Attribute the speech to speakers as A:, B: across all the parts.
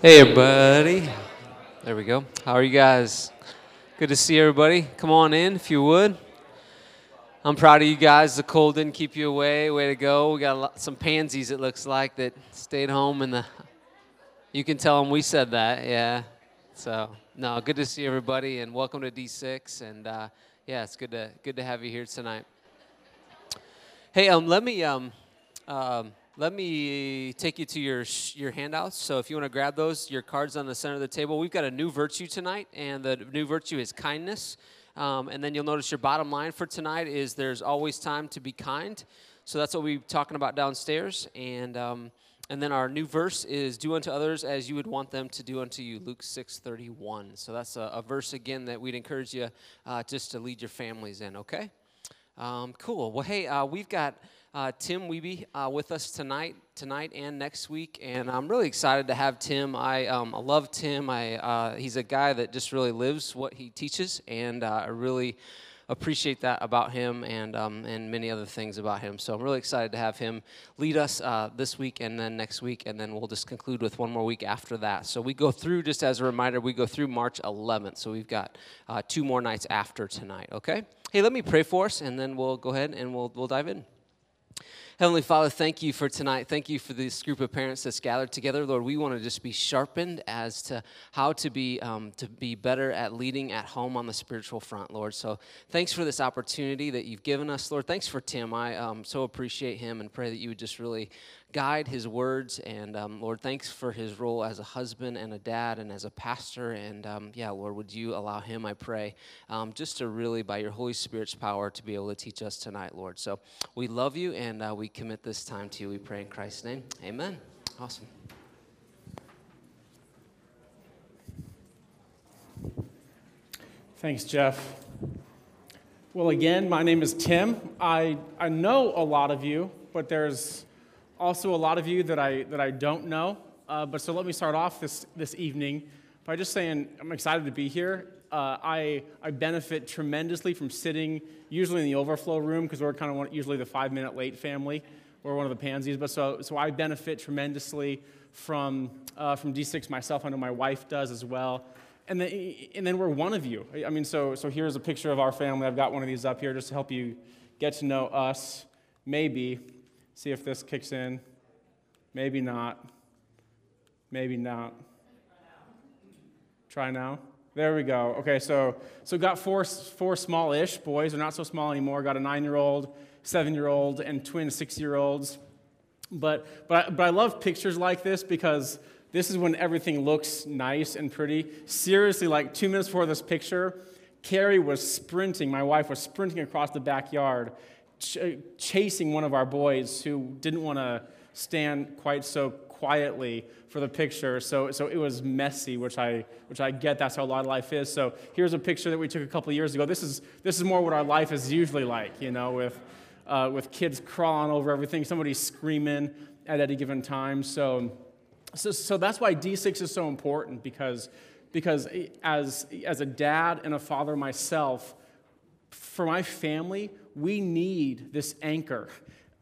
A: Hey, everybody. There we go. How are you guys? Good to see everybody. Come on in if you would. I'm proud of you guys. The cold didn't keep you away. Way to go. We got lot, some pansies, it looks like, that stayed home. And the you can tell them we said that. Yeah. So, no, good to see everybody and welcome to D6. And uh, yeah, it's good to, good to have you here tonight. Hey, um, let me. Um, um, let me take you to your, your handouts. So if you want to grab those, your cards on the center of the table. We've got a new virtue tonight, and the new virtue is kindness. Um, and then you'll notice your bottom line for tonight is there's always time to be kind. So that's what we're talking about downstairs. And, um, and then our new verse is do unto others as you would want them to do unto you, Luke 6.31. So that's a, a verse, again, that we'd encourage you uh, just to lead your families in, okay? Um, cool. Well, hey, uh, we've got uh, Tim Wiebe uh, with us tonight, tonight and next week, and I'm really excited to have Tim. I, um, I love Tim. I, uh, he's a guy that just really lives what he teaches, and uh, I really appreciate that about him and um, and many other things about him. So I'm really excited to have him lead us uh, this week and then next week, and then we'll just conclude with one more week after that. So we go through, just as a reminder, we go through March 11th. So we've got uh, two more nights after tonight. Okay. Hey, let me pray for us, and then we'll go ahead and we'll we'll dive in. Heavenly Father, thank you for tonight. Thank you for this group of parents that's gathered together. Lord, we want to just be sharpened as to how to be um, to be better at leading at home on the spiritual front, Lord. So thanks for this opportunity that you've given us, Lord. Thanks for Tim. I um, so appreciate him and pray that you would just really guide his words. And um, Lord, thanks for his role as a husband and a dad and as a pastor. And um, yeah, Lord, would you allow him, I pray, um, just to really, by your Holy Spirit's power, to be able to teach us tonight, Lord. So we love you and uh, we commit this time to you. We pray in Christ's name. Amen. Awesome.
B: Thanks, Jeff. Well, again, my name is Tim. I, I know a lot of you, but there's also a lot of you that I, that I don't know. Uh, but so let me start off this, this evening by just saying I'm excited to be here. Uh, I, I benefit tremendously from sitting usually in the overflow room because we're kind of one, usually the five minute late family. We're one of the pansies. But so, so I benefit tremendously from, uh, from D6 myself. I know my wife does as well. And then, and then we're one of you. I mean, so, so here's a picture of our family. I've got one of these up here just to help you get to know us, maybe. See if this kicks in. Maybe not. Maybe not. Try now. There we go. Okay, so so got four four small-ish boys. They're not so small anymore. Got a nine-year-old, seven-year-old, and twin six-year-olds. But but but I love pictures like this because this is when everything looks nice and pretty. Seriously, like two minutes before this picture, Carrie was sprinting. My wife was sprinting across the backyard ch- chasing one of our boys who didn't want to stand quite so quietly for the picture. So, so it was messy, which I, which I get. That's how a lot of life is. So here's a picture that we took a couple years ago. This is, this is more what our life is usually like, you know, with, uh, with kids crawling over everything, somebody screaming at any given time. So, so, so that's why D6 is so important because, because as, as a dad and a father myself, for my family, we need this anchor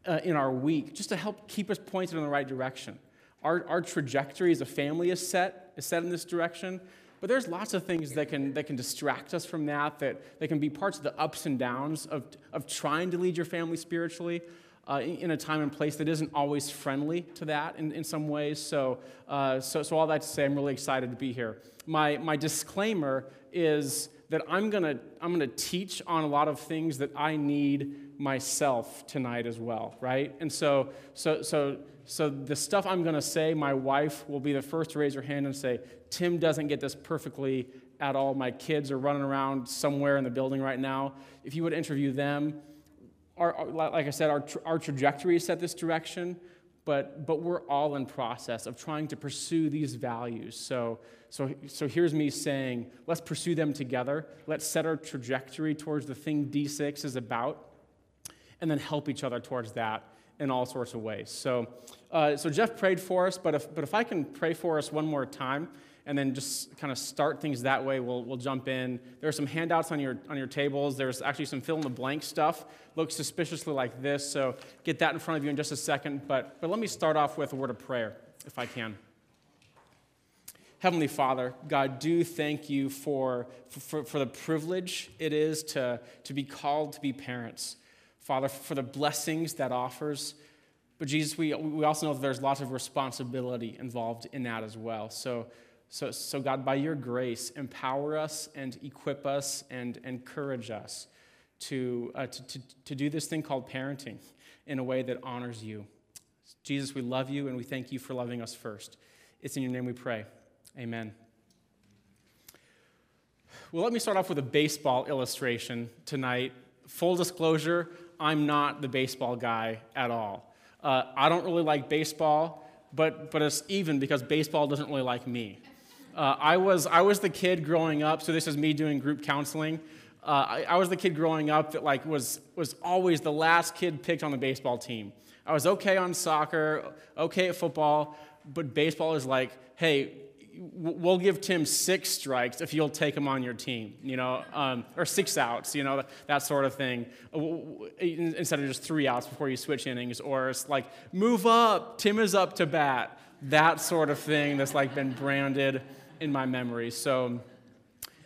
B: uh, in our week just to help keep us pointed in the right direction. Our, our trajectory as a family is set, is set in this direction, but there's lots of things that can, that can distract us from that, that, that can be parts of the ups and downs of, of trying to lead your family spiritually. Uh, in, a time and place that isn't always friendly to that in, in some ways. So, uh, so, so, all that to say, I'm really excited to be here. My, my disclaimer is that I'm going to I'm going to teach on a lot of things that I need myself tonight as well, right? And so so so so the stuff I'm going to say, my wife will be the first to raise her hand and say, "Tim doesn't get this perfectly at all. My kids are running around somewhere in the building right now. If you would interview them, our, like I said, our, our trajectory is set this direction but, but we're all in process of trying to pursue these values. So, so, so here's me saying, let's pursue them together. Let's set our trajectory towards the thing D6 is about, and then help each other towards that in all sorts of ways. So, uh, so Jeff prayed for us, but if, but if I can pray for us one more time, and then just kind of start things that way. We'll, we'll jump in. There are some handouts on your, on your tables. There's actually some fill in the blank stuff. Looks suspiciously like this, so get that in front of you in just a second. But, but let me start off with a word of prayer, if I can. Heavenly Father, God, do thank you for, for, for the privilege it is to, to be called to be parents. Father, for the blessings that offers. But Jesus, we, we also know that there's lots of responsibility involved in that as well. So, so, so God, by your grace, empower us and equip us and encourage us to, uh, to, to, to do this thing called parenting in a way that honors you. Jesus, we love you and we thank you for loving us first. It's in your name we pray. Amen. Well, let me start off with a baseball illustration tonight. Full disclosure, I'm not the baseball guy at all. Uh, I don't really like baseball, but, but it's even because baseball doesn't really like me. Uh, I, was, I was the kid growing up, so this is me doing group counseling. Uh, I, I, was the kid growing up that like was, was always the last kid picked on the baseball team. I was okay on soccer, okay at football, but baseball is like, hey, we'll give Tim six strikes if you'll take him on your team, you know, um, or six outs, you know, that sort of thing, instead of just three outs before you switch innings, or it's like, move up, Tim is up to bat, that sort of thing that's like been branded in my memory. So,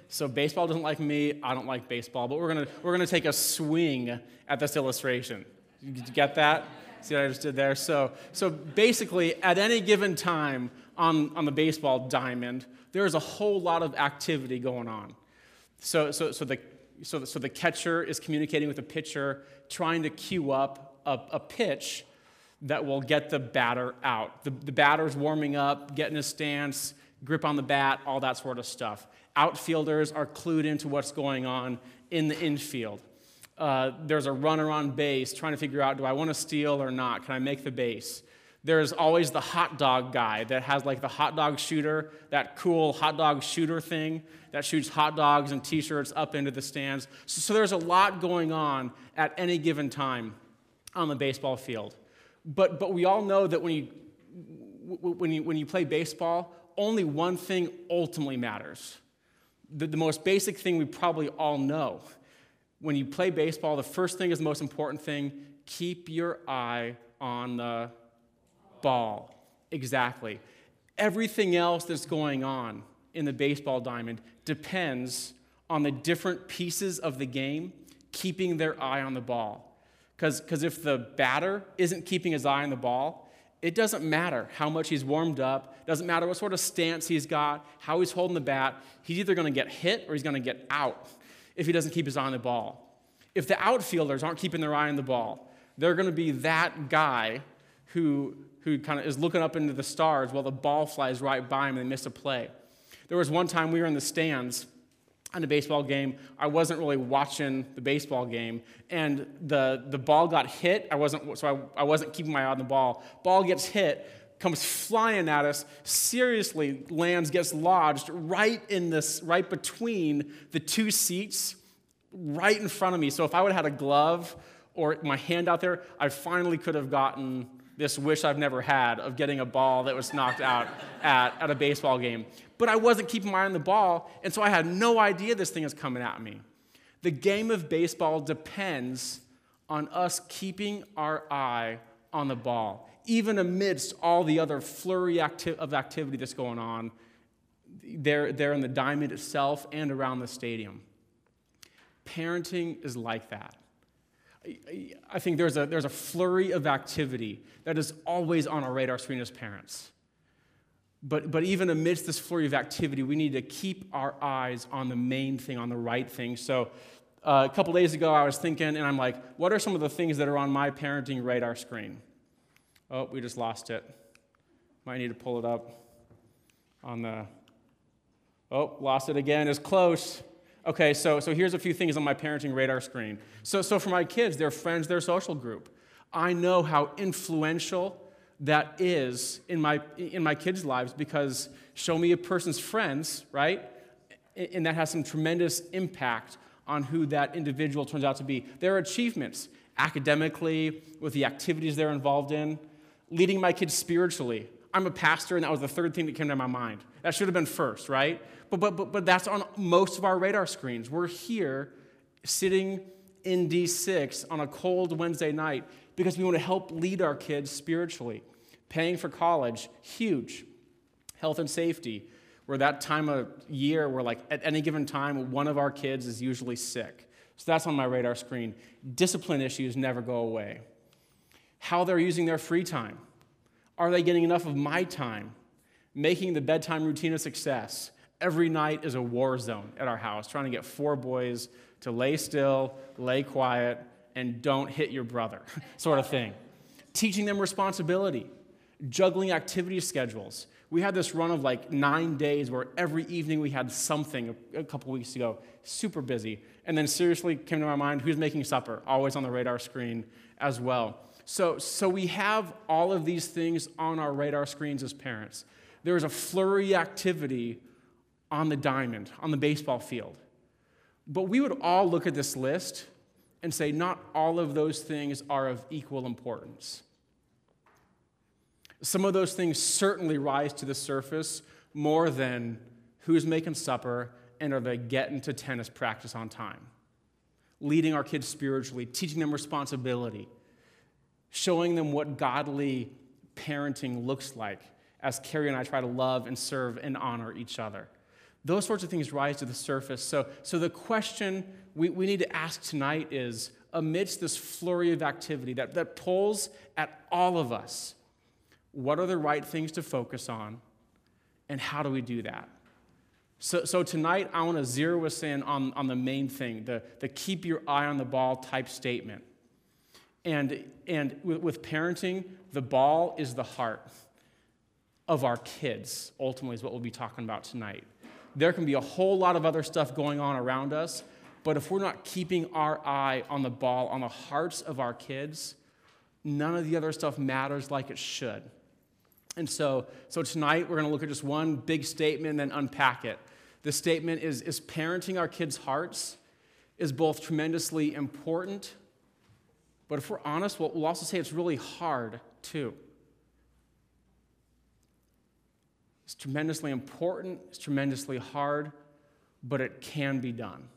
B: so baseball doesn't like me, I don't like baseball, but we're gonna, we're gonna take a swing at this illustration. You get that? See what I just did there? So, so basically, at any given time, on, on the baseball diamond, there is a whole lot of activity going on. So, so, so, the, so, the, so the catcher is communicating with the pitcher, trying to cue up a, a pitch that will get the batter out. The, the batter's warming up, getting a stance, grip on the bat, all that sort of stuff. Outfielders are clued into what's going on in the infield. Uh, there's a runner on base trying to figure out do I want to steal or not? Can I make the base? There's always the hot dog guy that has like the hot dog shooter, that cool hot dog shooter thing that shoots hot dogs and t shirts up into the stands. So, so, there's a lot going on at any given time on the baseball field. But, but we all know that when you, when, you, when you play baseball, only one thing ultimately matters. The, the most basic thing we probably all know. When you play baseball, the first thing is the most important thing keep your eye on the ball. Exactly. Everything else that's going on in the baseball diamond depends on the different pieces of the game keeping their eye on the ball. Because if the batter isn't keeping his eye on the ball, it doesn't matter how much he's warmed up, doesn't matter what sort of stance he's got, how he's holding the bat, he's either going to get hit or he's going to get out if he doesn't keep his eye on the ball. If the outfielders aren't keeping their eye on the ball, they're going to be that guy who who kind of is looking up into the stars while the ball flies right by him and they miss a play. There was one time we were in the stands on a baseball game. I wasn't really watching the baseball game, and the, the ball got hit. I wasn't, so I, I wasn't keeping my eye on the ball. Ball gets hit, comes flying at us, seriously lands, gets lodged right in this, right between the two seats, right in front of me. So if I would have had a glove or my hand out there, I finally could have gotten this wish I've never had of getting a ball that was knocked out at, at a baseball game. But I wasn't keeping my eye on the ball, and so I had no idea this thing is coming at me. The game of baseball depends on us keeping our eye on the ball, even amidst all the other flurry acti- of activity that's going on there, there in the diamond itself and around the stadium. Parenting is like that. I think there's a, there's a flurry of activity that is always on our radar screen as parents. But, but even amidst this flurry of activity, we need to keep our eyes on the main thing, on the right thing. So uh, a couple days ago, I was thinking, and I'm like, what are some of the things that are on my parenting radar screen? Oh, we just lost it. Might need to pull it up on the. Oh, lost it again. It's close. Okay, so, so here's a few things on my parenting radar screen. So, so for my kids, their friends, their social group, I know how influential that is in my, in my kids' lives because show me a person's friends, right? And that has some tremendous impact on who that individual turns out to be. Their achievements, academically, with the activities they're involved in, leading my kids spiritually. I'm a pastor, and that was the third thing that came to my mind. That should have been first, right? But, but, but, but that's on most of our radar screens. We're here sitting in D6 on a cold Wednesday night because we want to help lead our kids spiritually. Paying for college, huge. Health and safety. We're that time of year where, like, at any given time, one of our kids is usually sick. So that's on my radar screen. Discipline issues never go away. How they're using their free time. Are they getting enough of my time? Making the bedtime routine a success. Every night is a war zone at our house, trying to get four boys to lay still, lay quiet, and don't hit your brother, sort of thing. Teaching them responsibility, juggling activity schedules. We had this run of like nine days where every evening we had something a couple weeks ago, super busy. And then seriously came to my mind who's making supper, always on the radar screen as well. So, so we have all of these things on our radar screens as parents. There is a flurry activity on the diamond, on the baseball field. But we would all look at this list and say, not all of those things are of equal importance. Some of those things certainly rise to the surface more than who's making supper and are they getting to tennis practice on time. Leading our kids spiritually, teaching them responsibility, showing them what godly parenting looks like as Carrie and I try to love and serve and honor each other. Those sorts of things rise to the surface. So, so the question we, we need to ask tonight is amidst this flurry of activity that, that pulls at all of us, what are the right things to focus on, and how do we do that? So, so tonight, I want to zero us in on, on the main thing, the, the keep your eye on the ball type statement. And, and with, with parenting, the ball is the heart of our kids, ultimately, is what we'll be talking about tonight. There can be a whole lot of other stuff going on around us, but if we're not keeping our eye on the ball, on the hearts of our kids, none of the other stuff matters like it should. And so, so tonight we're going to look at just one big statement and then unpack it. The statement is, is parenting our kids' hearts is both tremendously important, but if we're honest, we'll, we'll also say it's really hard too. It's tremendously important, it's tremendously hard, but it can be done.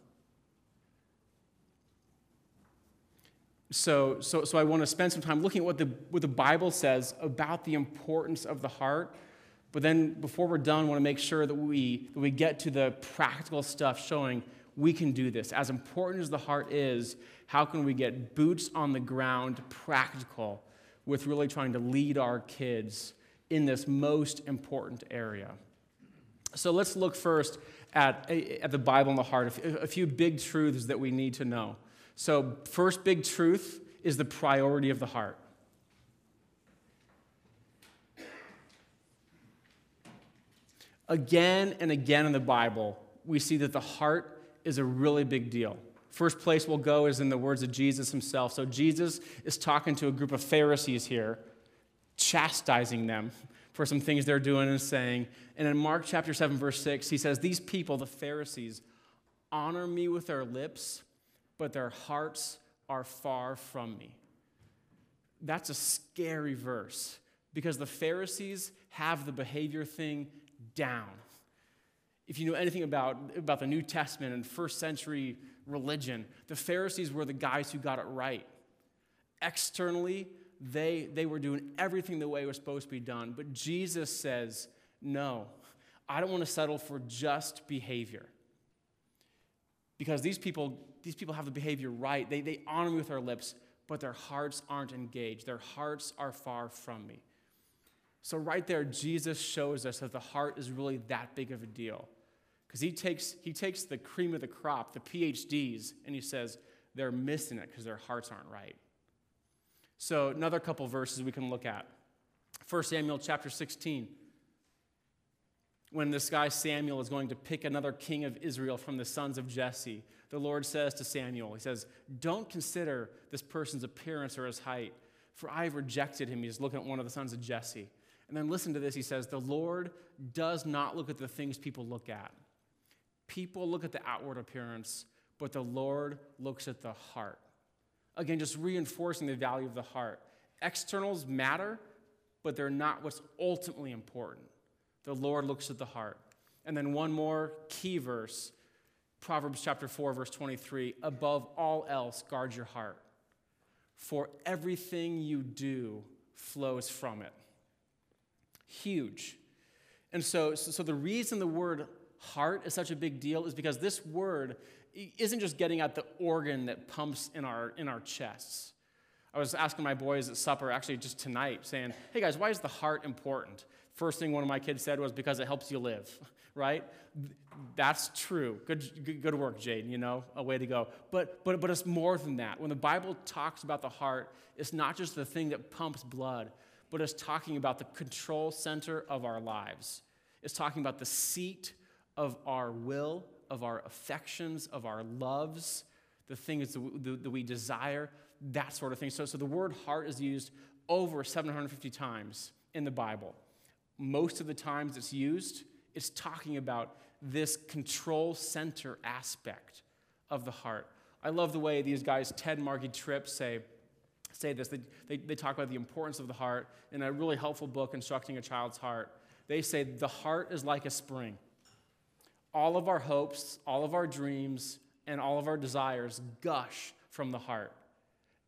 B: So, so, so I want to spend some time looking at what the, what the Bible says about the importance of the heart. But then before we're done, I want to make sure that we, that we get to the practical stuff showing we can do this. As important as the heart is, how can we get boots on the ground, practical, with really trying to lead our kids in this most important area. So let's look first at, at the Bible and the heart, a few big truths that we need to know. So, first big truth is the priority of the heart. Again and again in the Bible, we see that the heart is a really big deal. First place we'll go is in the words of Jesus himself. So, Jesus is talking to a group of Pharisees here chastising them for some things they're doing and saying. And in Mark chapter 7, verse 6, he says, These people, the Pharisees, honor me with their lips, but their hearts are far from me. That's a scary verse because the Pharisees have the behavior thing down. If you know anything about, about the New Testament and first century religion, the Pharisees were the guys who got it right. Externally, they, they were doing everything the way it was supposed to be done. But Jesus says, no, I don't want to settle for just behavior. Because these people, these people have the behavior right. They, they honor me with their lips, but their hearts aren't engaged. Their hearts are far from me. So, right there, Jesus shows us that the heart is really that big of a deal. Because he takes, he takes the cream of the crop, the PhDs, and he says they're missing it because their hearts aren't right. So, another couple verses we can look at. 1 Samuel chapter 16. When this guy Samuel is going to pick another king of Israel from the sons of Jesse, the Lord says to Samuel, He says, Don't consider this person's appearance or his height, for I have rejected him. He's looking at one of the sons of Jesse. And then listen to this. He says, The Lord does not look at the things people look at. People look at the outward appearance, but the Lord looks at the heart. Again, just reinforcing the value of the heart. Externals matter, but they're not what's ultimately important. The Lord looks at the heart. And then one more key verse Proverbs chapter 4, verse 23 above all else, guard your heart, for everything you do flows from it. Huge. And so, so, the reason the word heart is such a big deal is because this word isn't just getting at the organ that pumps in our, in our chests. I was asking my boys at supper, actually just tonight, saying, hey guys, why is the heart important? First thing one of my kids said was because it helps you live, right? That's true. Good, good, work, Jaden, you know, a way to go. But, but, but it's more than that. When the Bible talks about the heart, it's not just the thing that pumps blood, but it's talking about the control center of our lives. It's talking about the seat of our will, of our affections, of our loves, the things that we desire, that sort of thing. So, so the word heart is used over 750 times in the Bible. Most of the times it's used, it's talking about this control center aspect of the heart. I love the way these guys, Tedd Margy Tripp, say, say this. They, they, they talk about the importance of the heart in a really helpful book, Instructing a Child's Heart. They say the heart is like a spring. All of our hopes, all of our dreams, and all of our desires gush from the heart.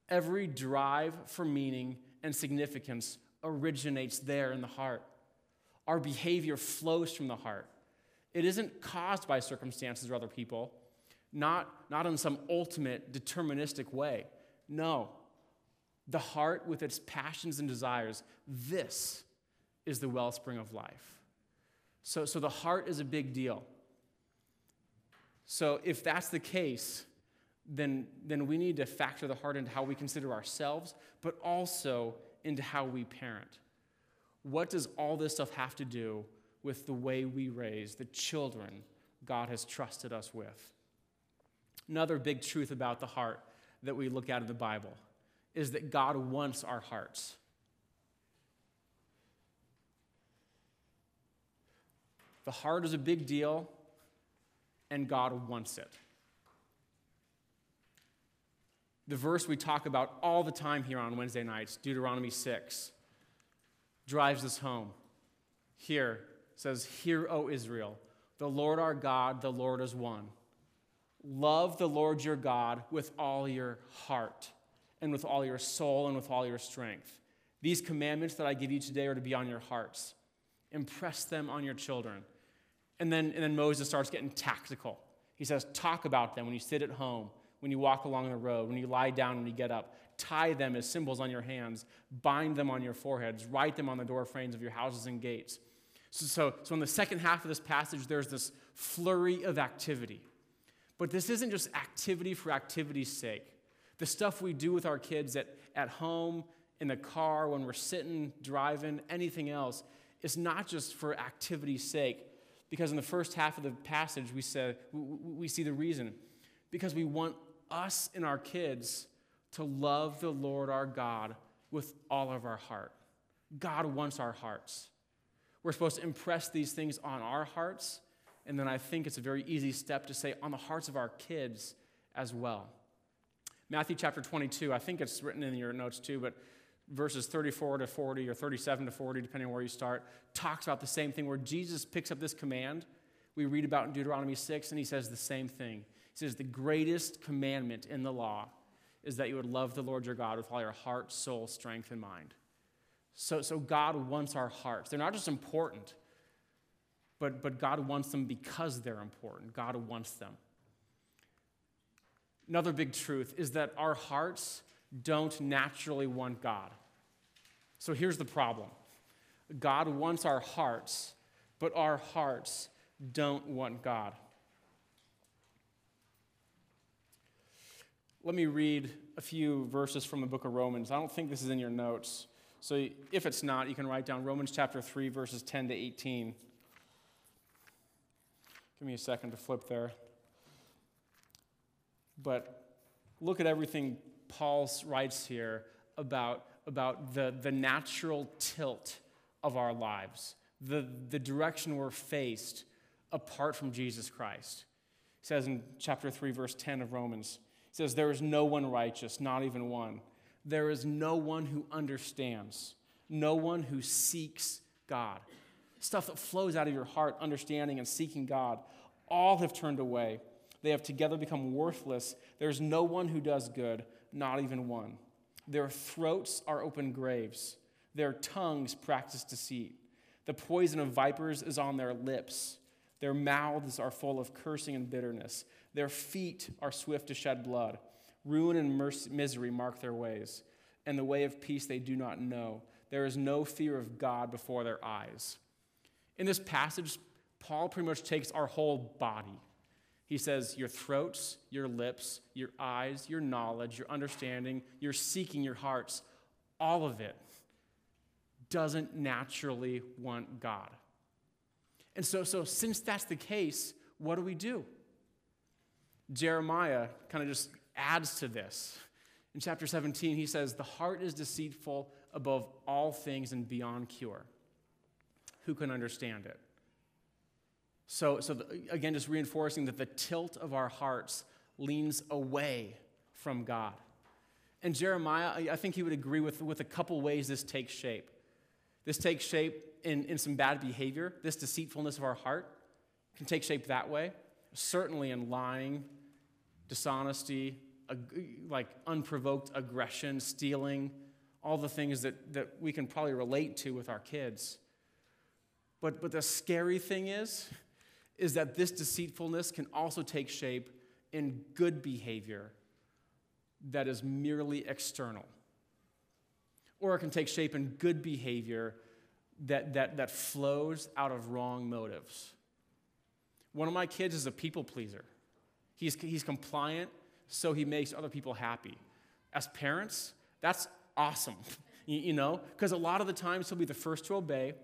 B: Every drive for meaning and significance originates there in the heart. Our behavior flows from the heart. It isn't caused by circumstances or other people, not, not in some ultimate deterministic way. No. The heart, with its passions and desires, this is the wellspring of life. So, so the heart is a big deal. So, if that's the case, then, then we need to factor the heart into how we consider ourselves, but also into how we parent. What does all this stuff have to do with the way we raise the children God has trusted us with? Another big truth about the heart that we look at in the Bible is that God wants our hearts. The heart is a big deal and God wants it. The verse we talk about all the time here on Wednesday nights, Deuteronomy 6, drives this home. Here says, Hear, O Israel, the Lord our God, the Lord is one. Love the Lord your God with all your heart, and with all your soul, and with all your strength. These commandments that I give you today are to be on your hearts. Impress them on your children and then, and then Moses starts getting tactical. He says, Talk about them when you sit at home, when you walk along the road, when you lie down, when you get up. Tie them as symbols on your hands, bind them on your foreheads, write them on the door frames of your houses and gates. So, so, so in the second half of this passage, there's this flurry of activity. But this isn't just activity for activity's sake. The stuff we do with our kids at, at home, in the car, when we're sitting, driving, anything else, is not just for activity's sake because in the first half of the passage, we, said, we see the reason. Because we want us and our kids to love the Lord our God with all of our heart. God wants our hearts. We're supposed to impress these things on our hearts, and then I think it's a very easy step to say on the hearts of our kids as well. Matthew chapter 22, I think it's written in your notes too, but verses 34 to 40 or 37 to 40, depending on where you start, talks about the same thing where Jesus picks up this command we read about in Deuteronomy 6, and he says the same thing. He says, The greatest commandment in the law is that you would love the Lord your God with all your heart, soul, strength, and mind. So, so God wants our hearts. They're not just important, but, but God wants them because they're important. God wants them. Another big truth is that our hearts don't naturally want God. So here's the problem God wants our hearts, but our hearts don't want God. Let me read a few verses from the book of Romans. I don't think this is in your notes. So if it's not, you can write down Romans chapter 3, verses 10 to 18. Give me a second to flip there. But look at everything Paul writes here about, about the, the natural tilt of our lives, the, the direction we're faced apart from Jesus Christ. He says in chapter 3, verse 10 of Romans, says, There is no one righteous, not even one. There is no one who understands, no one who seeks God. Stuff that flows out of your heart, understanding and seeking God, all have turned away. They have together become worthless. There's no one who does good, not even one. Their throats are open graves, their tongues practice deceit. The poison of vipers is on their lips. Their mouths are full of cursing and bitterness. Their feet are swift to shed blood. Ruin and misery mark their ways, and the way of peace they do not know. There is no fear of God before their eyes. In this passage, Paul pretty much takes our whole body. He says, Your throats, your lips, your eyes, your knowledge, your understanding, your seeking, your hearts, all of it doesn't naturally want God. And so, so since that's the case, what do we do? Jeremiah kind of just adds to this. In chapter 17, he says, The heart is deceitful above all things and beyond cure. Who can understand it? So, so the, again, just reinforcing that the tilt of our hearts leans away from God. And Jeremiah, I think he would agree with, with a couple ways this takes shape. This takes shape in, in some bad behavior. This deceitfulness of our heart can take shape that way. Certainly in lying, dishonesty, like unprovoked aggression, stealing, all the things that, that we can probably relate to with our kids. But, but the scary thing is, is that this deceitfulness can also take shape in good behavior that is merely external. Or it can take shape in good behavior that, that, that flows out of wrong motives. One of my kids is a people pleaser. He's, he's compliant, so he makes other people happy. As parents, that's awesome, you, you know, because a lot of the times he'll be the first to obey.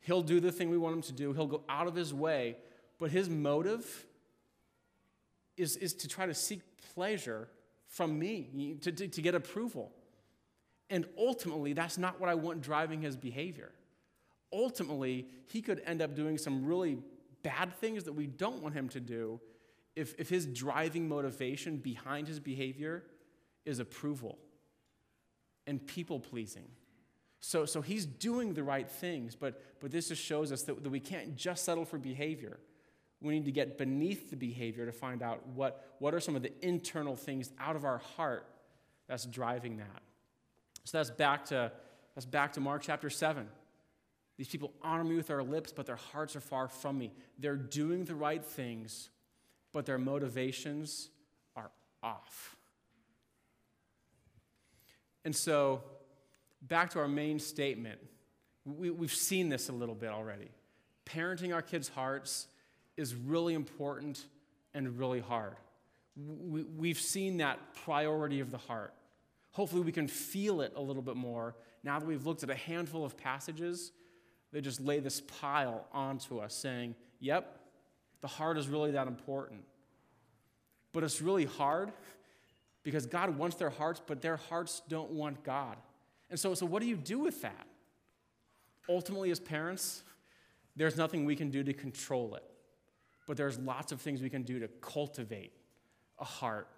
B: He'll do the thing we want him to do. He'll go out of his way, but his motive is, is to try to seek pleasure from me, to, to, to get approval. And ultimately, that's not what I want driving his behavior. Ultimately, he could end up doing some really bad things that we don't want him to do if, if his driving motivation behind his behavior is approval and people pleasing. So, so he's doing the right things, but, but this just shows us that, that we can't just settle for behavior. We need to get beneath the behavior to find out what, what are some of the internal things out of our heart that's driving that. So that's back to, that's back to Mark chapter 7. These people honor me with their lips, but their hearts are far from me. They're doing the right things, but their motivations are off. And so, back to our main statement, we, we've seen this a little bit already. Parenting our kids' hearts is really important and really hard. We, we've seen that priority of the heart. Hopefully, we can feel it a little bit more now that we've looked at a handful of passages that just lay this pile onto us, saying, Yep, the heart is really that important. But it's really hard because God wants their hearts, but their hearts don't want God. And so, so what do you do with that? Ultimately, as parents, there's nothing we can do to control it, but there's lots of things we can do to cultivate a heart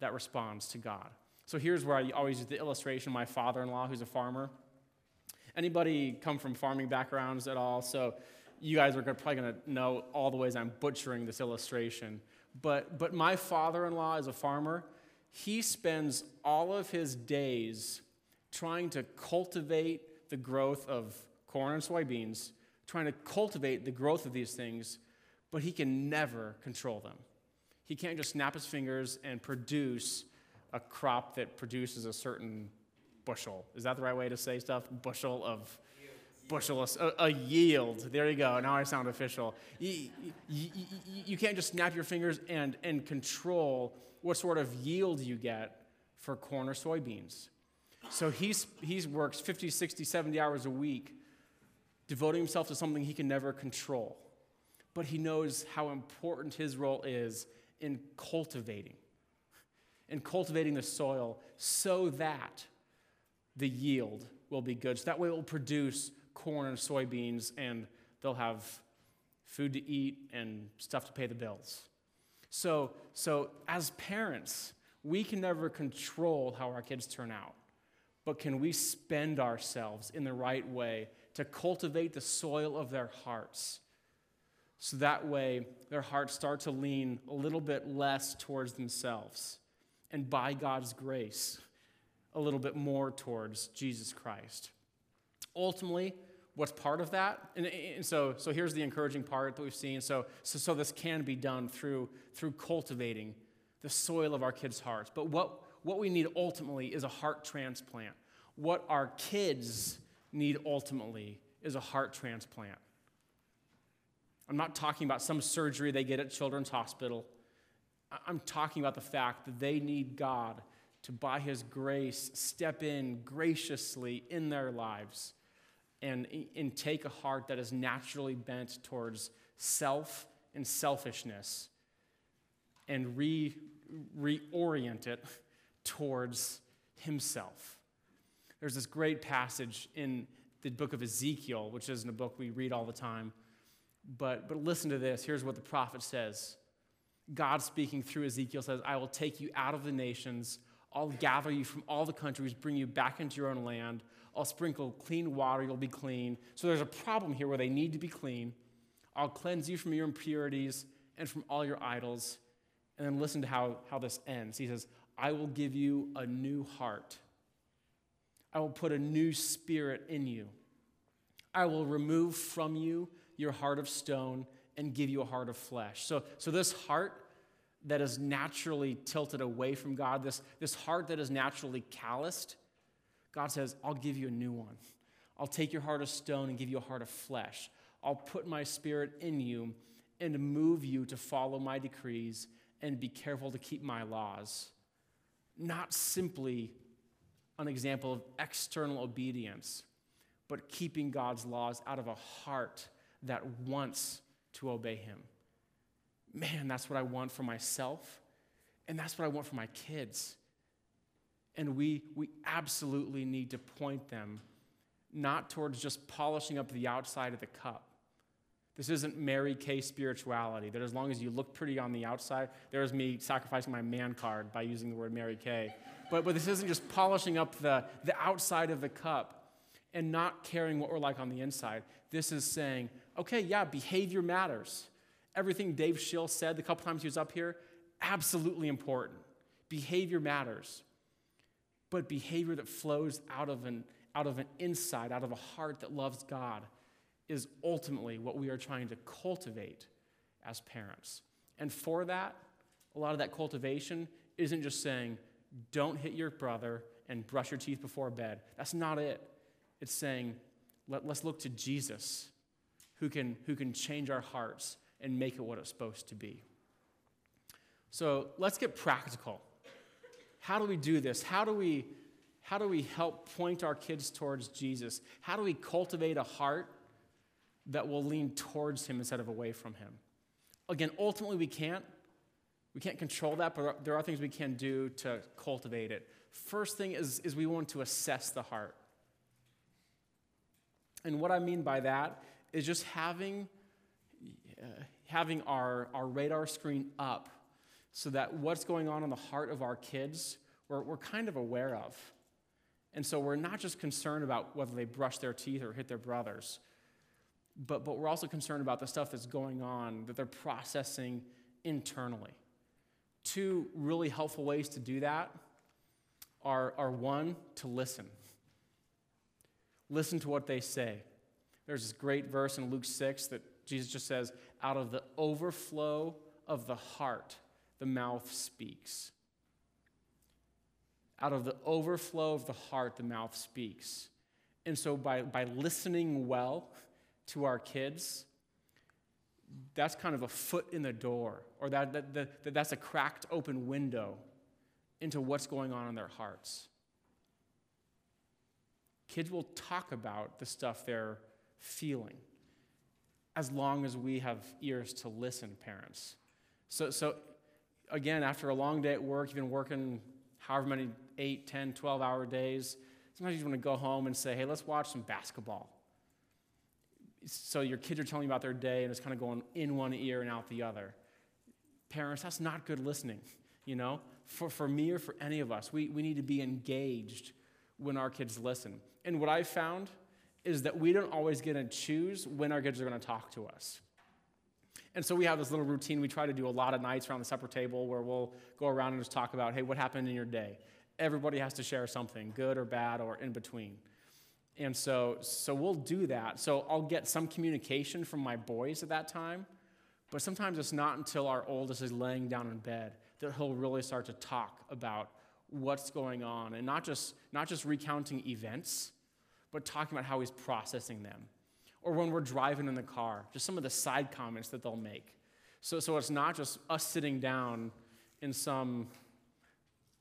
B: that responds to God. So here's where I always use the illustration my father in law, who's a farmer. Anybody come from farming backgrounds at all? So you guys are probably going to know all the ways I'm butchering this illustration. But, but my father in law is a farmer. He spends all of his days trying to cultivate the growth of corn and soybeans, trying to cultivate the growth of these things, but he can never control them. He can't just snap his fingers and produce a crop that produces a certain bushel. Is that the right way to say stuff? Bushel of bushel, a, a, yield. There you go. Now I sound official. You, you, you, can't just snap your fingers and, and control what sort of yield you get for corn or soybeans. So he's, he works 50, 60, 70 hours a week, devoting himself to something he can never control. But he knows how important his role is in cultivating, in cultivating the soil so that the yield will be good. So that way it will produce corn and soybeans, and they'll have food to eat and stuff to pay the bills. So, so as parents, we can never control how our kids turn out, but can we spend ourselves in the right way to cultivate the soil of their hearts? So that way, their hearts start to lean a little bit less towards themselves. And by God's grace, a little bit more towards Jesus Christ. Ultimately, what's part of that. And, and, so, so here's the encouraging part that we've seen. So, so, so this can be done through, through cultivating the soil of our kids' hearts. But what, what we need ultimately is a heart transplant. What our kids need ultimately is a heart transplant. I'm not talking about some surgery they get at Children's Hospital. I'm talking about the fact that they need God to, by His grace, step in graciously in their lives and, and take a heart that is naturally bent towards self and selfishness and re, reorient it towards Himself. There's this great passage in the book of Ezekiel, which isn't a book we read all the time. But, but listen to this. Here's what the prophet says God speaking through Ezekiel says, I will take you out of the nations. I'll gather you from all the countries, bring you back into your own land. I'll sprinkle clean water, you'll be clean. So there's a problem here where they need to be clean. I'll cleanse you from your impurities and from all your idols. And then listen to how, how this ends. He says, I will give you a new heart. I will put a new spirit in you. I will remove from you your heart of stone and give you a heart of flesh. So, so this heart that is naturally tilted away from God, this, this heart that is naturally calloused, God says, I'll give you a new one. I'll take your heart of stone and give you a heart of flesh. I'll put my spirit in you and move you to follow my decrees and be careful to keep my laws. Not simply an example of external obedience, but keeping God's laws out of a heart that wants to obey Him. Man, that's what I want for myself, and that's what I want for my kids. And we, we absolutely need to point them not towards just polishing up the outside of the cup. This isn't Mary Kay spirituality, that as long as you look pretty on the outside, there's me sacrificing my man card by using the word Mary Kay. But, but this isn't just polishing up the, the outside of the cup and not caring what we're like on the inside. This is saying, okay, yeah, behavior matters. Everything Dave Schill said the couple times he was up here, absolutely important. Behavior matters but behavior that flows out of an, out of an inside, out of a heart that loves God, is ultimately what we are trying to cultivate as parents. And for that, a lot of that cultivation isn't just saying, don't hit your brother and brush your teeth before bed. That's not it. It's saying, Let, us look to Jesus who can, who can change our hearts and make it what it's supposed to be. So let's get practical how do we do this? How do we, how do we help point our kids towards Jesus? How do we cultivate a heart that will lean towards Him instead of away from Him? Again, ultimately, we can't. We can't control that, but there are things we can do to cultivate it. First thing is, is we want to assess the heart. And what I mean by that is just having, uh, having our, our radar screen up so that what's going on in the heart of our kids, we're, we're kind of aware of. And so we're not just concerned about whether they brush their teeth or hit their brothers, but, but we're also concerned about the stuff that's going on that they're processing internally. Two really helpful ways to do that are, are one, to listen. Listen to what they say. There's this great verse in Luke 6 that Jesus just says, out of the overflow of the heart, the mouth speaks. Out of the overflow of the heart, the mouth speaks. And so, by, by listening well to our kids, that's kind of a foot in the door, or that, that, that, that's a cracked open window into what's going on in their hearts. Kids will talk about the stuff they're feeling as long as we have ears to listen, parents. So, so again, after a long day at work, you've been working however many 8, 10, 12 hour days. Sometimes you just want to go home and say, hey, let's watch some basketball. So your kids are telling you about their day and it's kind of going in one ear and out the other. Parents, that's not good listening, you know? For, for me or for any of us, we, we need to be engaged when our kids listen. And what I've found is that we don't always get to choose when our kids are going to talk to us. And so we have this little routine we try to do a lot of nights around the supper table where we'll go around and just talk about, hey, what happened in your day? Everybody has to share something, good or bad or in between. And so, so we'll do that. So I'll get some communication from my boys at that time, but sometimes it's not until our oldest is laying down in bed that he'll really start to talk about what's going on and not just, not just recounting events, but talking about how he's processing them. Or when we're driving in the car, just some of the side comments that they'll make. So, so it's not just us sitting down in some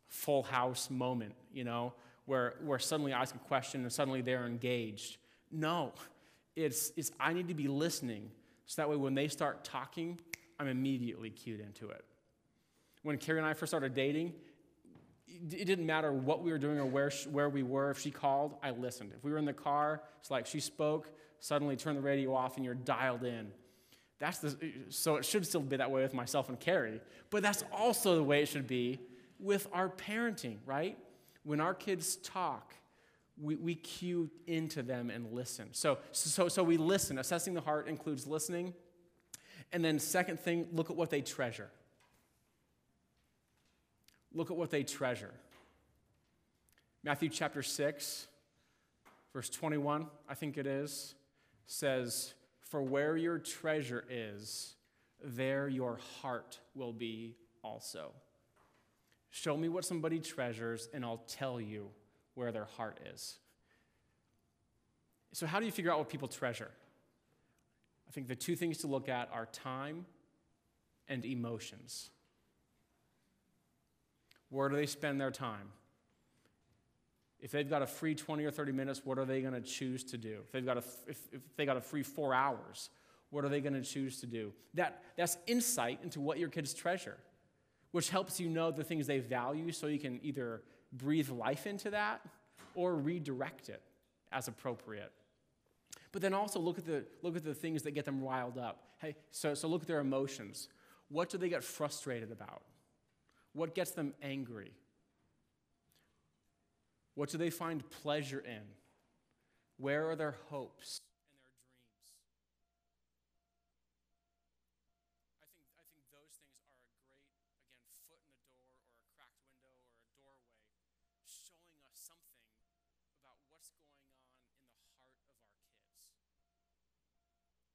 B: full house moment, you know, where, where suddenly I ask a question and suddenly they're engaged. No, it's, it's I need to be listening so that way when they start talking, I'm immediately cued into it. When Carrie and I first started dating, it didn't matter what we were doing or where, where we were. If she called, I listened. If we were in the car, it's like she spoke, suddenly turn the radio off and you're dialed in. That's the, so it should still be that way with myself and Carrie. But that's also the way it should be with our parenting, right? When our kids talk, we, we cue into them and listen. So, so, so we listen. Assessing the heart includes listening. And then, second thing, look at what they treasure. Look at what they treasure. Matthew chapter 6, verse 21, I think it is, says, For where your treasure is, there your heart will be also. Show me what somebody treasures, and I'll tell you where their heart is. So, how do you figure out what people treasure? I think the two things to look at are time and emotions. Where do they spend their time? If they've got a free 20 or 30 minutes, what are they going to choose to do? If they've got a, if, if they got a free four hours, what are they going to choose to do? That, that's insight into what your kids treasure, which helps you know the things they value so you can either breathe life into that or redirect it as appropriate. But then also look at the, look at the things that get them riled up. Hey, so, so look at their emotions. What do they get frustrated about? What gets them angry? What do they find pleasure in? Where are their hopes and their dreams? I think, I think those things are a great, again, foot in the door or a cracked window or a doorway showing us something about what's going on in the heart of our kids.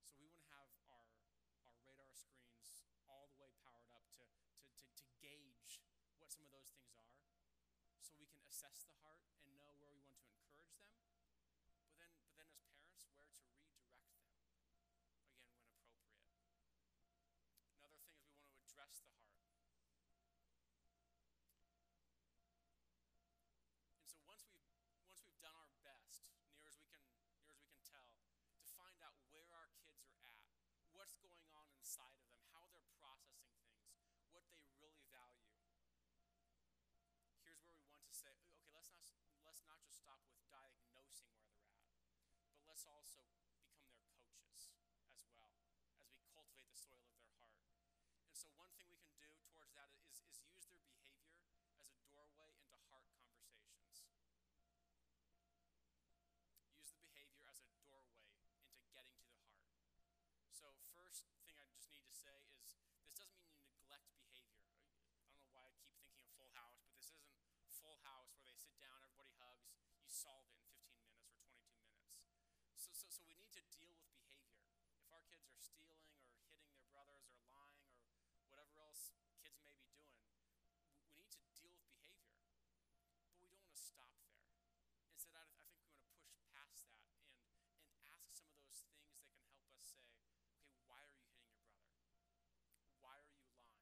B: So we want to have our, our radar screens all the way powered up to, to, to, to gauge what some of those things are so we can assess the heart and know where we want to encourage them, but then, but then as parents, where to redirect them, again, when appropriate. Another thing is we want to address the heart. And so once we've, once we've done our best, near as we can, near as we can tell, to find out where our kids are at, what's going on inside of them, say, okay, let's not, let's not just stop with diagnosing where they're at, but let's also become their coaches as well as we cultivate the soil of their heart. And so, one thing we can do towards that is, is use their behavior as a doorway into heart conversations. Use the behavior as a doorway into getting to the heart. So, first thing I just need to say is this doesn't mean you neglect behavior. I don't know why I keep thinking of Full House, but this isn't Full House where they sit down, everybody hugs, you solve it in 15 minutes or 22 minutes. So, so, so we need to deal with behavior. If our kids are stealing or hitting their brothers or lying or whatever else kids may be doing, we need to deal with behavior. But we don't want to stop there. Instead, I, I think we want to push past that and, and ask some of those things that can help us say, okay, why are you hitting your brother? Why are you lying?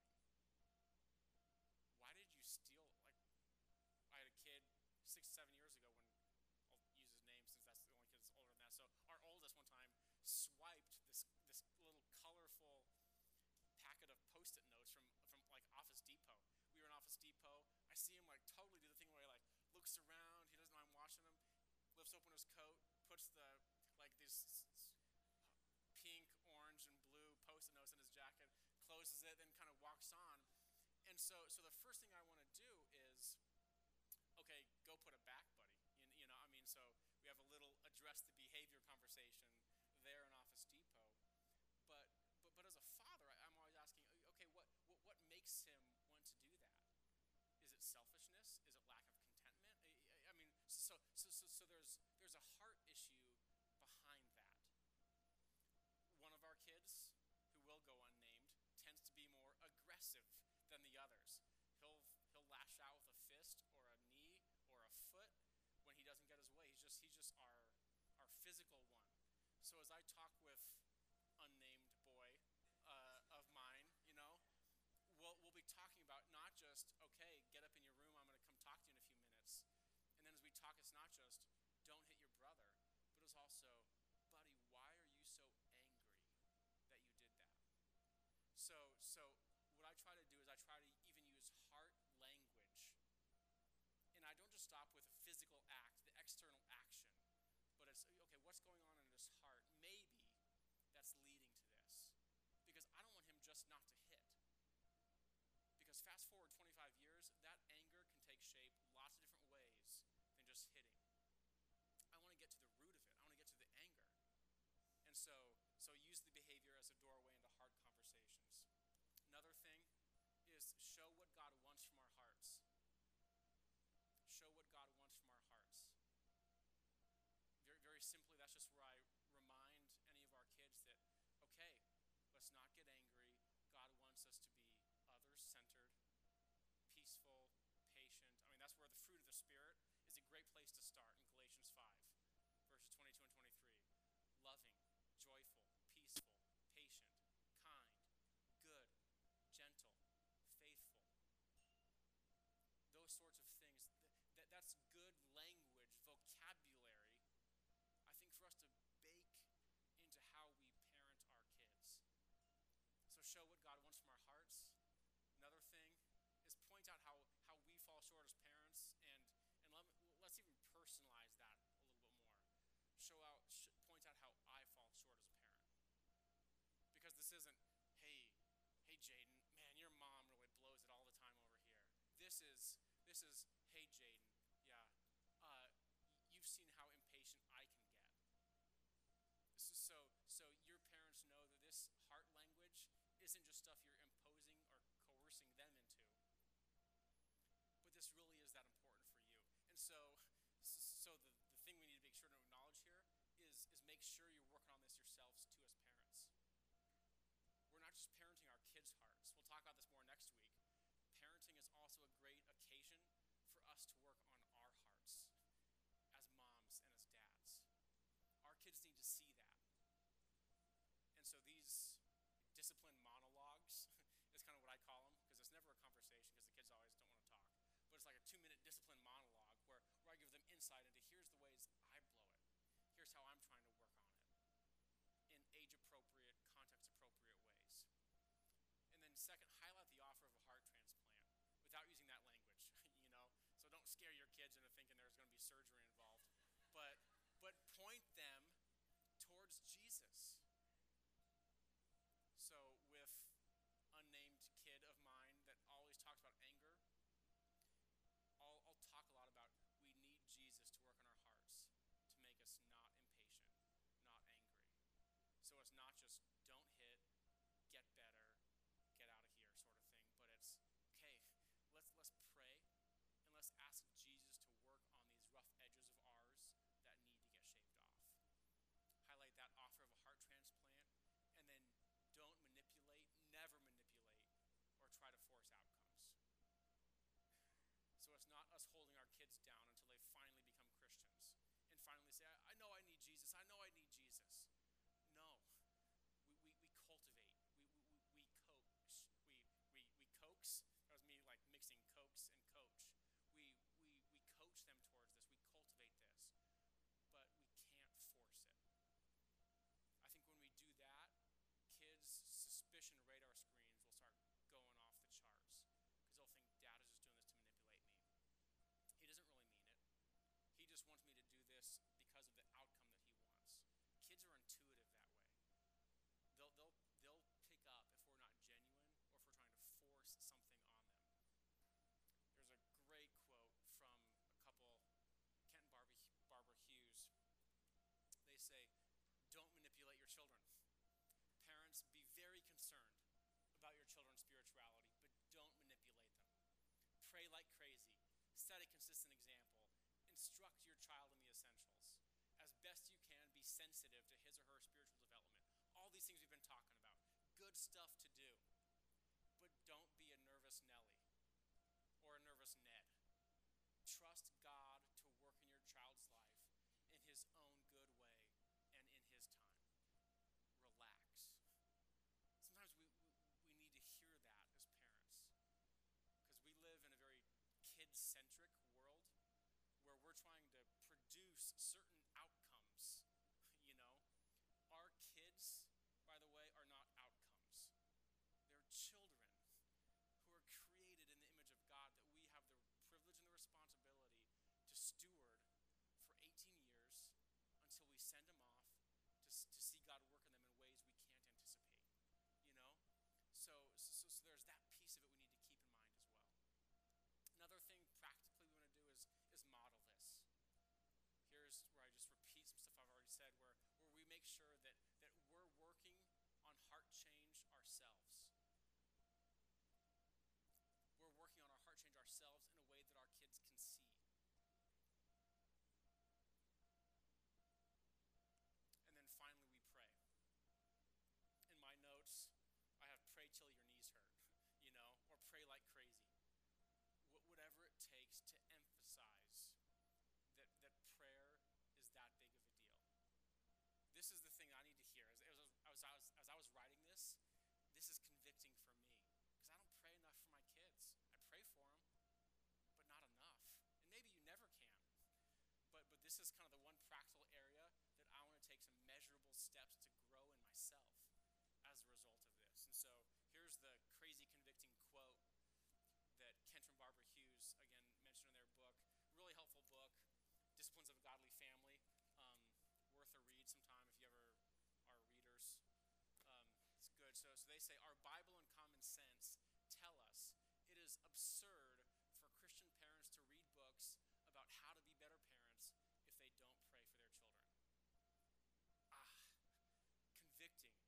B: Why did you steal? This little colorful packet of post-it notes from from like Office Depot. We were in Office Depot. I see him like totally do the thing where he like looks around. He doesn't know I'm watching him. Lifts open his coat, puts the like these pink, orange, and blue post-it notes in his jacket, closes it, then kind of walks on. And so, so the first thing I want to do is, okay, go put it back, buddy. You, you know, I mean, so we have a little address the behavior conversation selfishness? Is it lack of contentment? I, I mean, so, so, so, so there's, there's a heart issue behind that. One of our kids, who will go unnamed, tends to be more aggressive than the others. He'll, he'll lash out with a fist or a knee or a foot when he doesn't get his way. He's just, he's just our, our physical one. So as I talk with unnamed boy uh, of mine, you know, we'll, we'll be talking about not just, okay, Talk, it's not just, don't hit your brother, but it's also, buddy, why are you so angry that you did that? So, so what I try to do is I try to even use heart language. And I don't just stop with a physical act, the external action, but it's okay, what's going on in his heart? Maybe that's leading to this. Because I don't want him just not to hit. Because fast forward 25 years, that anger simply, that's just where I remind any of our kids that, okay, let's not get angry. God wants us to be others centered, peaceful, patient. I mean, that's where the fruit of the Spirit is a great place to start in Galatians 5, verses 22 and 23. Loving, joyful, peaceful, patient, kind, good, gentle, faithful. Those sorts of things. That, that's good language, vocabulary, I think, for us to bake into how we parent our kids. So show what God wants from our hearts. Another thing is point out how, how we fall short as parents and, and let, let's even personalize that a little bit more. Show out, sh- point out how I fall short as a parent. Because this isn't, hey, hey Jaden, man, your mom really blows it all the time over here. This is, this is, hey Jaden, yeah, uh, you've seen how impatient I can get. This is so, so your parents know that this isn't just stuff you're imposing or coercing them into, but this really is that important for you. And so, so the, the thing we need to make sure to acknowledge here is, is make sure you're working on this yourselves too as parents. We're not just parenting our kids' hearts. We'll talk about this more next week. Parenting is also a great occasion for us to work on our hearts as moms and as dads. Our kids need to see that. And so these discipline monologues is kind of what I call them because it's never a conversation because the kids always don't want to talk. But like a two minute discipline monologue where, where I give them insight into here's the ways I blow it, here's how I'm trying to work on it in age appropriate, context appropriate ways. And then, second, highlight the offer of a heart transplant without using that language, you know? So don't scare your kids into thinking there's going to be surgery involved. But, but not just don't hit, get better, get out of here sort of thing, but it's okay, let's let's pray and let's ask Jesus to work on these rough edges of ours that need to get shaved off. Highlight that offer of a heart transplant and then don't manipulate, never manipulate or try to force outcomes. So it's not us holding our kids down until they finally become Christians and finally say, I, I know I need Jesus. I know I need Jesus. No. We, we, we cultivate. We, we, we coax. We, we, we coax. That was me like mixing coax and coach. We, we, we coach them towards this. We cultivate this. But we can't force it. I think when we do that, kids' suspicion radar screens will start going off the charts because they'll think dad is just doing this to manipulate me. He doesn't really mean it. He just wants me to do this because of the outcome that he wants. Kids are intuitive that way. They'll, they'll, they'll pick up if we're not genuine or if we're trying to force something on them. There's a great quote from a couple, Kent and Barbara, Barbara Hughes. They say, Don't manipulate your children. Parents, be very concerned about your children's spirituality, but don't manipulate them. Pray like crazy. Set a consistent example. Instruct your child in the essentials as best you can, be sensitive to his or her spiritual development. All these things we've been talking about. Good stuff to do. But don't be a nervous Nellie or a nervous Ned. Trust God to work in your child's life in his own good way and in his time. Relax. Sometimes we, we, we need to hear that as parents because we live in a very kid centric world where we're trying to produce certain outcomes. You know, our kids, by the way, are not outcomes, they're children who are created in the image of God that we have the privilege and the responsibility to steward for 18 years until we send them off ourselves. We're working on our heart change ourselves in a way that our kids can see. And then finally, we pray. In my notes, I have pray till your knees hurt, you know, or pray like crazy whatever it takes to emphasize that, that prayer is that big of a deal. This is the thing I need to hear. As, as, as, I, was, as I was writing this, this is convicting for me because I don't pray enough for my kids. I pray for them, but not enough. And maybe you never can. But, but this is kind of the one practical area that I want to take some measurable steps to grow in myself as a result of this. And so here's the crazy convicting quote that Kent and Barbara Hughes, again, mentioned in their book. Really helpful book, Disciplines of a Godly Family. So, so they say, Our Bible and common sense tell us it is absurd for Christian parents to read books about how to be better parents if they don't pray for their children. Ah, convicting.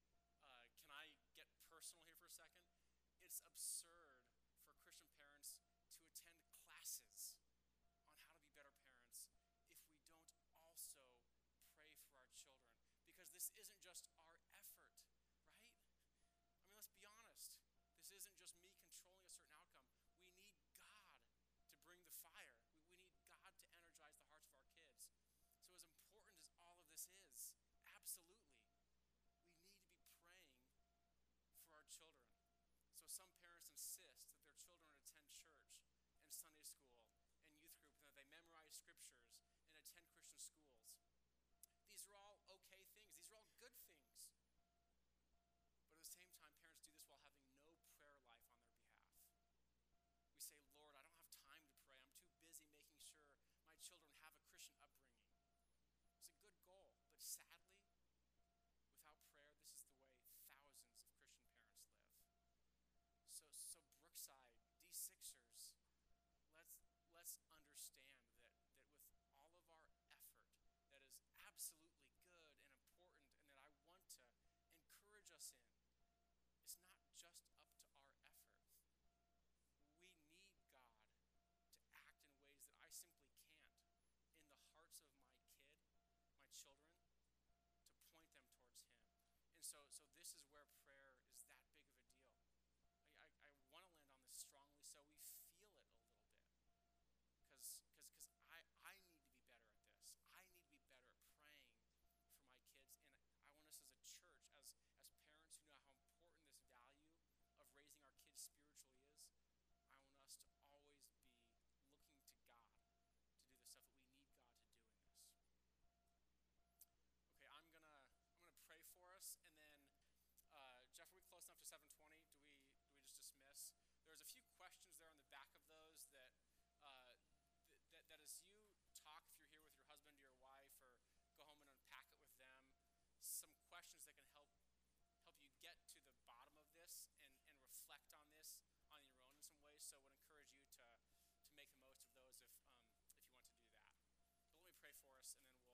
B: Uh, can I get personal here for a second? It's absurd for Christian parents to attend classes on how to be better parents if we don't also pray for our children. Because this isn't just our our children. So some parents insist that their children attend church and Sunday school and youth group, and that they memorize scriptures and attend Christian schools. These are all okay things, these are all good things. But at the same time, parents do this while having no prayer life on their behalf. We say, Lord, I don't have time to pray. I'm too busy making sure my children have a Christian upbringing. It's a good goal, but sadly, without prayer, this is the way thousands of Christian parents live. So, Brookside, D6ers, let's, let's understand that, that with all of our effort, that is absolutely good and important, and that I want to encourage us in, it's not just up to our effort. We need God to act in ways that I simply can't in the hearts of my kid, my children, to point them towards Him. And so, so this is where prayer us, and then uh, Jeff, are we close enough to 720? Do we, do we just dismiss? There's a few questions there on the back of those that, uh, th- that, that as you talk, if you're here with your husband or your wife, or go home and unpack it with them, some questions that can help help you get to the bottom of this and, and reflect on this on your own in some ways. So I would encourage you to, to make the most of those if, um, if you want to do that. But let me pray for us, and then we'll,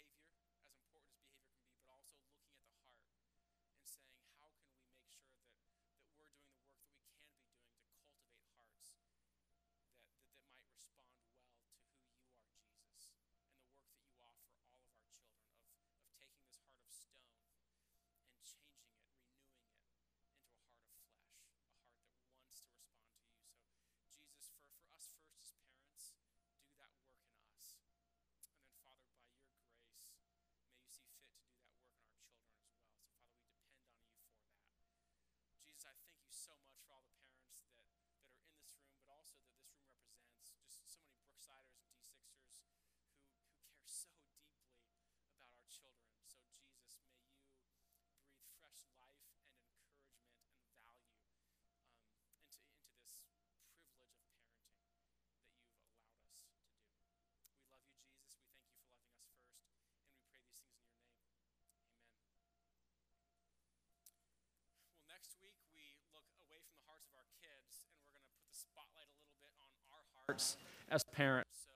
B: Jesus, I thank you so much for all the parents that, that are in this room, but also that this room represents just so many Brooksiders and D6ers who, who care so deeply about our children. So, Jesus, may you breathe fresh life and encouragement and value um, into, into this privilege of parenting that you've allowed us to do. We love you, Jesus. We thank you for loving us first, and we pray these things in your name. Amen. Well, next week spotlight a little bit on our hearts as parents.